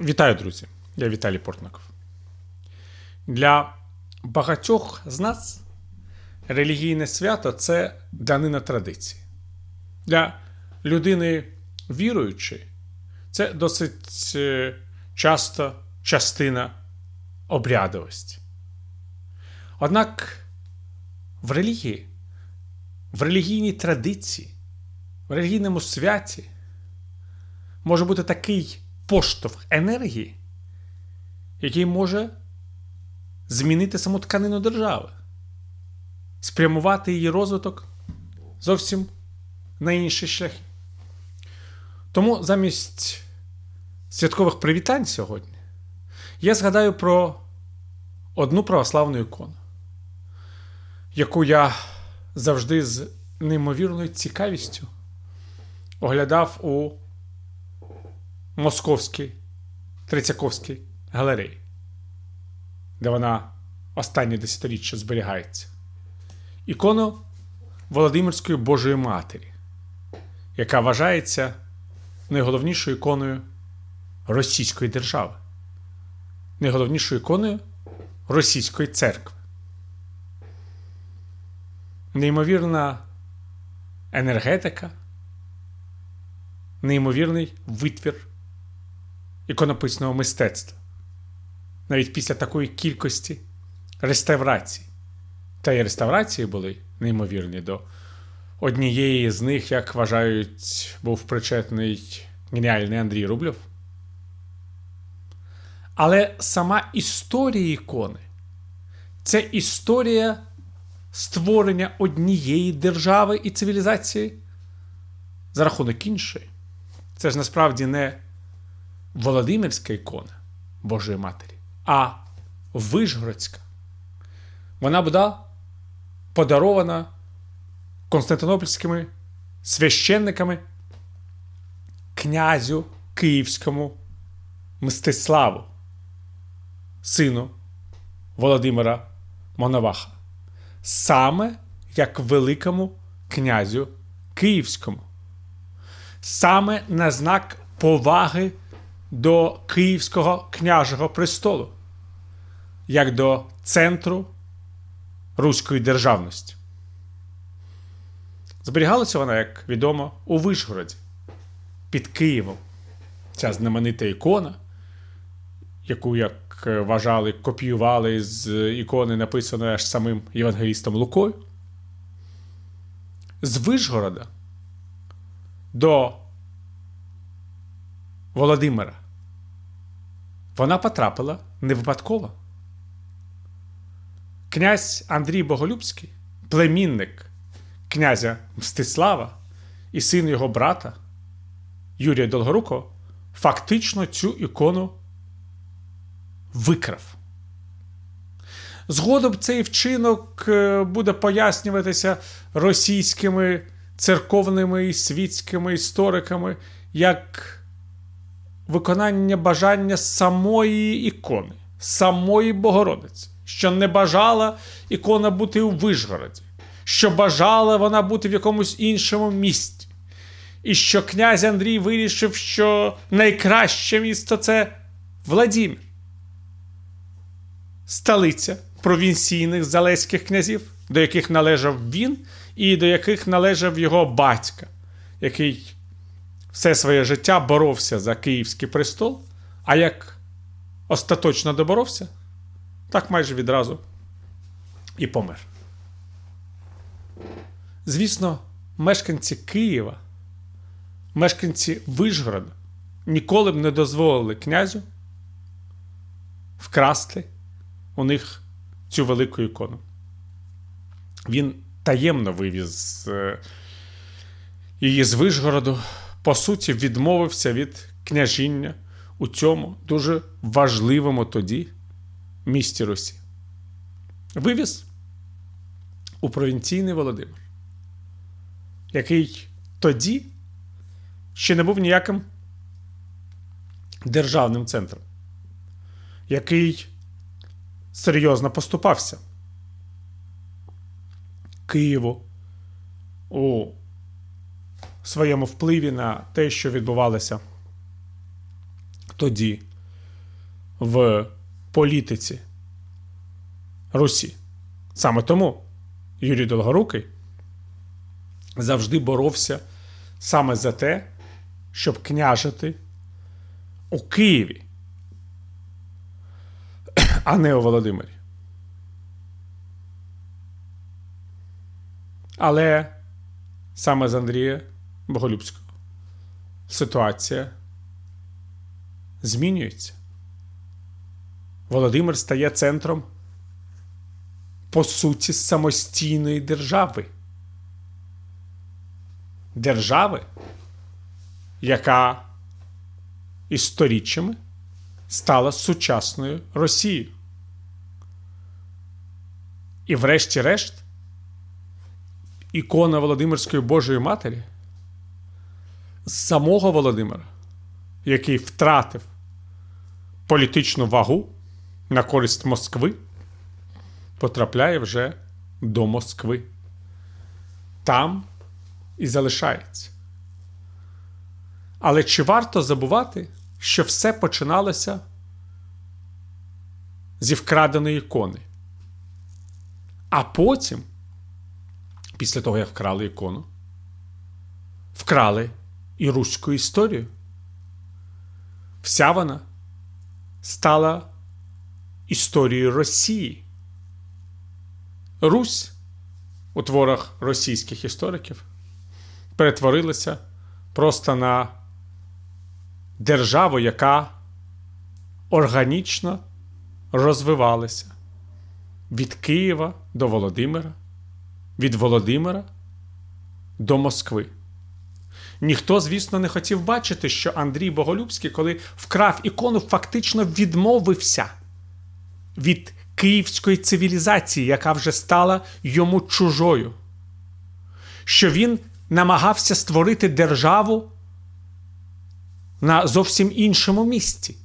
Вітаю, друзі! Я Віталій Портников. Для багатьох з нас релігійне свято це данина традиції. Для людини віруючої це досить е, часто частина обрядовості. Однак в релігії, в релігійній традиції, в релігійному святі може бути такий поштовх енергії, який може змінити саму тканину держави, спрямувати її розвиток зовсім на інші шляхи. Тому замість святкових привітань сьогодні я згадаю про одну православну ікону, яку я завжди з неймовірною цікавістю оглядав у Московській Трицяковській галереї, де вона останнє десятиріччя зберігається. Ікону Володимирської Божої Матері, яка вважається найголовнішою іконою Російської держави, найголовнішою іконою Російської церкви. Неймовірна енергетика, неймовірний витвір іконописного мистецтва. Навіть після такої кількості реставрацій. Та й реставрації були неймовірні до однієї з них, як вважають, був причетний геніальний Андрій Рубльов. Але сама історія ікони це історія створення однієї держави і цивілізації за рахунок іншої. Це ж насправді не Володимирська ікона Божої Матері, а Вишгородська. Вона була подарована Константинопольськими священниками князю Київському Мстиславу, сину Володимира Моноваха, саме як великому князю Київському, саме на знак поваги до Київського княжого престолу, як до центру Руської державності. Зберігалася вона, як відомо, у Вишгороді під Києвом. Ця знаменита ікона, яку, як вважали, копіювали з ікони, написаної аж самим Євангелістом Лукою. З Вишгорода до Володимира. Вона потрапила не випадково. Князь Андрій Боголюбський, племінник князя Мстислава і син його брата Юрія Долгорукого, фактично цю ікону викрав. Згодом цей вчинок е, буде пояснюватися російськими церковними і світськими істориками як виконання бажання самої ікони, самої Богородиці, що не бажала ікона бути у Вишгороді, що бажала вона бути в якомусь іншому місті. І що князь Андрій вирішив, що найкраще місто це Владімір, столиця провінційних залеських князів, до яких належав він і до яких належав його батька, який все своє життя боровся за Київський престол, а як остаточно доборовся, так майже відразу і помер. Звісно, мешканці Києва, мешканці Вишгорода ніколи б не дозволили князю вкрасти у них цю велику ікону. Він таємно вивіз е, її з Вишгороду по суті, відмовився від княжіння у цьому дуже важливому тоді місті Русі. Вивіз у провінційний Володимир, який тоді ще не був ніяким державним центром, який серйозно поступався Києву у своєму впливі на те, що відбувалося тоді в політиці Русі. Саме тому Юрій Долгорукий завжди боровся саме за те, щоб княжити у Києві, а не у Володимирі. Але саме з Андрія Боголюбського ситуація змінюється. Володимир стає центром по суті самостійної держави. Держави, яка істориччями стала сучасною Росією. І, врешті-решт, ікона Володимирської Божої Матері самого Володимира, який втратив політичну вагу на користь Москви, потрапляє вже до Москви. Там і залишається. Але чи варто забувати, що все починалося зі вкраденої ікони? А потім, після того, як вкрали ікону, вкрали і руську історію. Вся вона стала історією Росії. Русь у творах російських істориків перетворилася просто на державу, яка органічно розвивалася від Києва до Володимира, від Володимира до Москви. Ніхто, звісно, не хотів бачити, що Андрій Боголюбський, коли вкрав ікону, фактично відмовився від київської цивілізації, яка вже стала йому чужою. Що він намагався створити державу на зовсім іншому місці,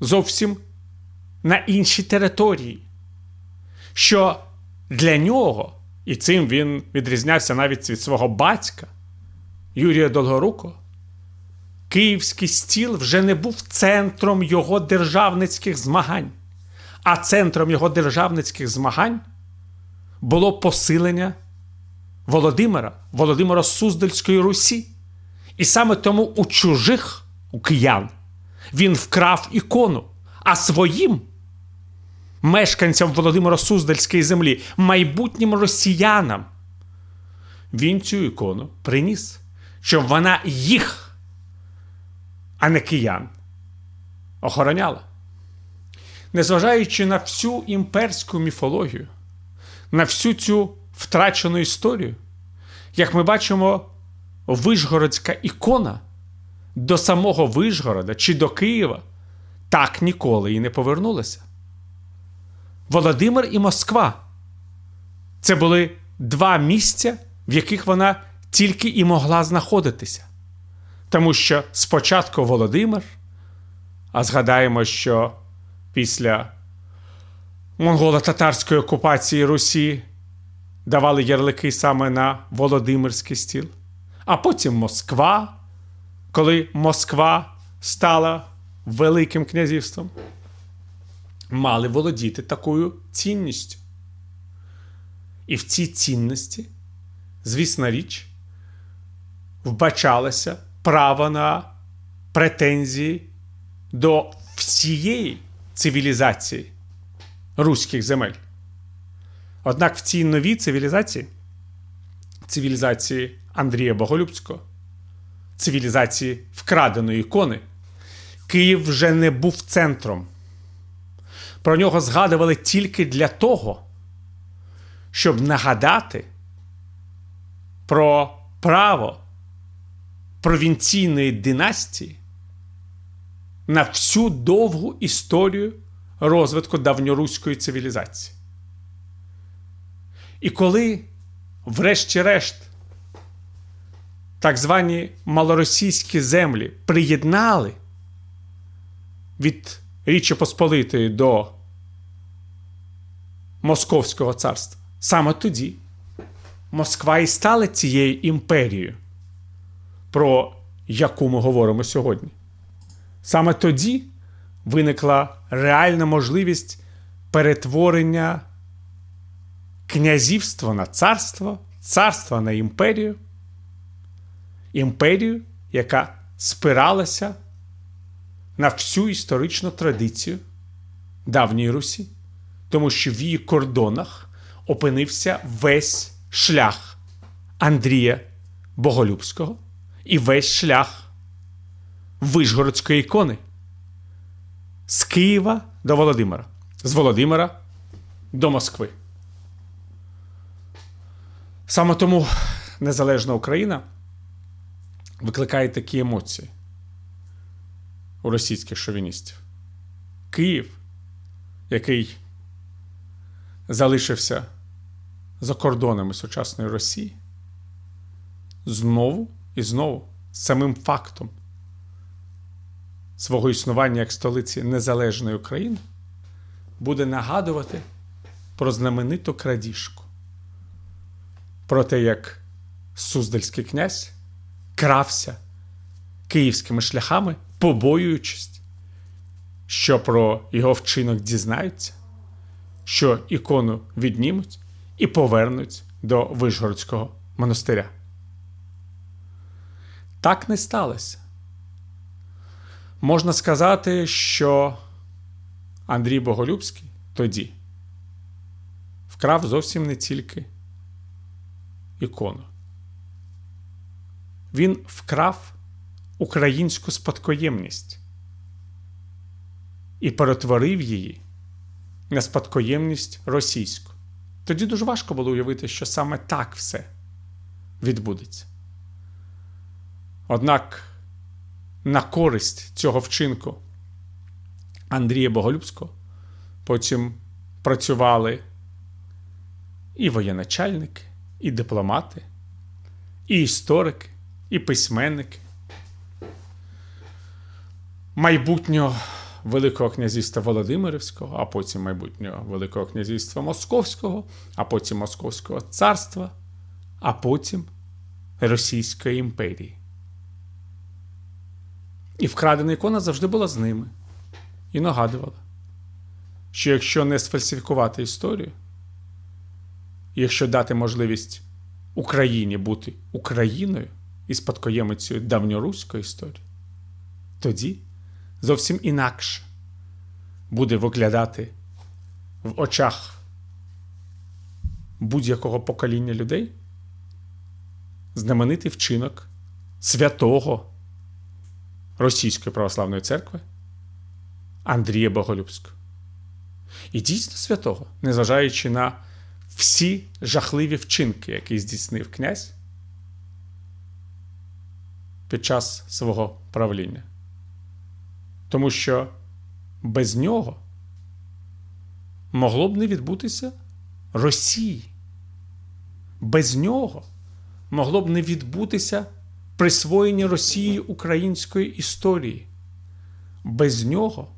зовсім на іншій території. Що для нього, і цим він відрізнявся навіть від свого батька Юрія Долгоруко, Київський стіл вже не був центром його державницьких змагань, а центром його державницьких змагань було посилення Володимира, Володимира Суздальської Русі. І саме тому у чужих у киян він вкрав ікону, а своїм мешканцям Володимира Суздальської землі, майбутнім росіянам, він цю ікону приніс, щоб вона їх, а не киян, охороняла. Незважаючи на всю імперську міфологію, на всю цю втрачену історію, як ми бачимо, Вишгородська ікона до самого Вишгорода чи до Києва так ніколи і не повернулася. Володимир і Москва це були два місця, в яких вона тільки і могла знаходитися. Тому що спочатку Володимир, а згадаємо, що після монголо-татарської окупації Русі давали ярлики саме на Володимирський стіл, а потім Москва, коли Москва стала Великим князівством, мали володіти такою цінністю. І в цій цінності, звісна річ, вбачалося право на претензії до всієї цивілізації руських земель. Однак в цій новій цивілізації, цивілізації Андрія Боголюбського, цивілізації вкраденої ікони, Київ вже не був центром. Про нього згадували тільки для того, щоб нагадати про право провінційної династії на всю довгу історію розвитку давньоруської цивілізації. І коли, врешті-решт, так звані малоросійські землі приєднали від Річі Посполитої до Московського царства, саме тоді Москва і стала цією імперією, про яку ми говоримо сьогодні. Саме тоді виникла реальна можливість перетворення князівства на царство, царства на імперію, імперію, яка спиралася на всю історичну традицію давньої Русі, тому що в її кордонах опинився весь шлях Андрія Боголюбського і весь шлях Вишгородської ікони з Києва до Володимира, з Володимира до Москви. Саме тому незалежна Україна викликає такі емоції у російських шовіністів. Київ, який залишився за кордонами сучасної Росії, знову і знову самим фактом свого існування як столиці Незалежної України буде нагадувати про знамениту крадіжку, про те, як Суздальський князь крався київськими шляхами, побоюючись, що про його вчинок дізнаються, що ікону віднімуть і повернуть до Вишгородського монастиря. Так не сталося. Можна сказати, що Андрій Боголюбський тоді вкрав зовсім не тільки ікону. Він вкрав українську спадкоємність і перетворив її на спадкоємність російську. Тоді дуже важко було уявити, що саме так все відбудеться. Однак на користь цього вчинку Андрія Боголюбського потім працювали і воєначальники, і дипломати, і історики, і письменники. Майбутнього Великого князівства Володимирівського, а потім майбутнього Великого князівства Московського, а потім Московського царства, а потім Російської імперії. І вкрадена ікона завжди була з ними. І нагадувала, що якщо не сфальсифікувати історію, якщо дати можливість Україні бути Україною і спадкоємицею давньоруської історії, тоді зовсім інакше буде виглядати в очах будь-якого покоління людей знаменитий вчинок святого Російської православної церкви Андрія Боголюбського. І дійсно святого, незважаючи на всі жахливі вчинки, які здійснив князь під час свого правління. Тому що без нього могло б не відбутися Росії. Без нього могло б не відбутися присвоєння Росії української історії. Без нього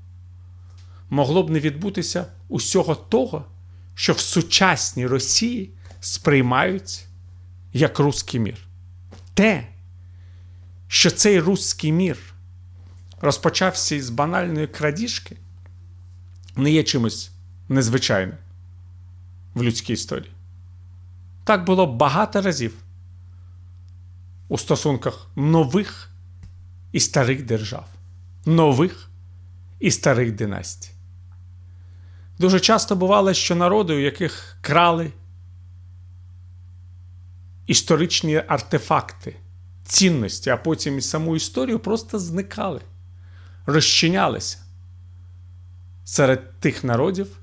могло б не відбутися усього того, що в сучасній Росії сприймають як руський мір. Те, що цей руський мір розпочався із банальної крадіжки, не є чимось незвичайним в людській історії. Так було багато разів у стосунках нових і старих держав, нових і старих династій. Дуже часто бувало, що народи, у яких крали історичні артефакти, цінності, а потім і саму історію просто зникали, розчинялися серед тих народів,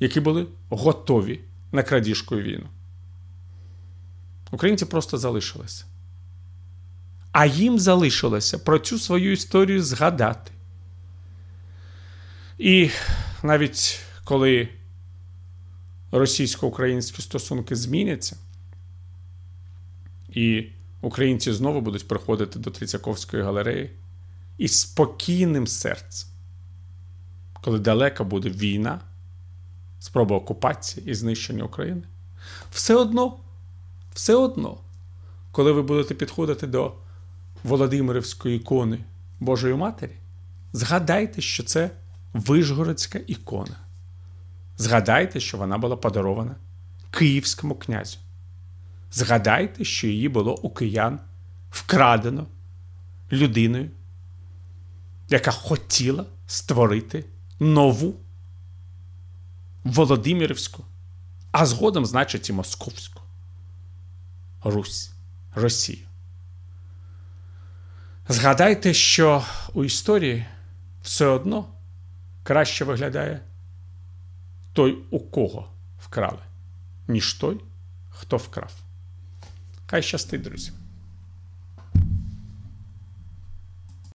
які були готові на крадіжку війну. Українці просто залишилися. А їм залишилося про цю свою історію згадати. І навіть коли російсько-українські стосунки зміняться, і українці знову будуть приходити до Тріцяковської галереї із спокійним серцем, коли далека буде війна, спроба окупації і знищення України, все одно, все одно, коли ви будете підходити до Володимирівської ікони Божої Матері, згадайте, що це Вишгородська ікона. Згадайте, що вона була подарована київському князю. Згадайте, що її було у киян вкрадено людиною, яка хотіла створити нову Володимирівську, а згодом, значить, і Московську Русь, Росію. Згадайте, що у історії все одно краще виглядає той, у кого вкрали, ніж той, хто вкрав. Хай щастить, друзі.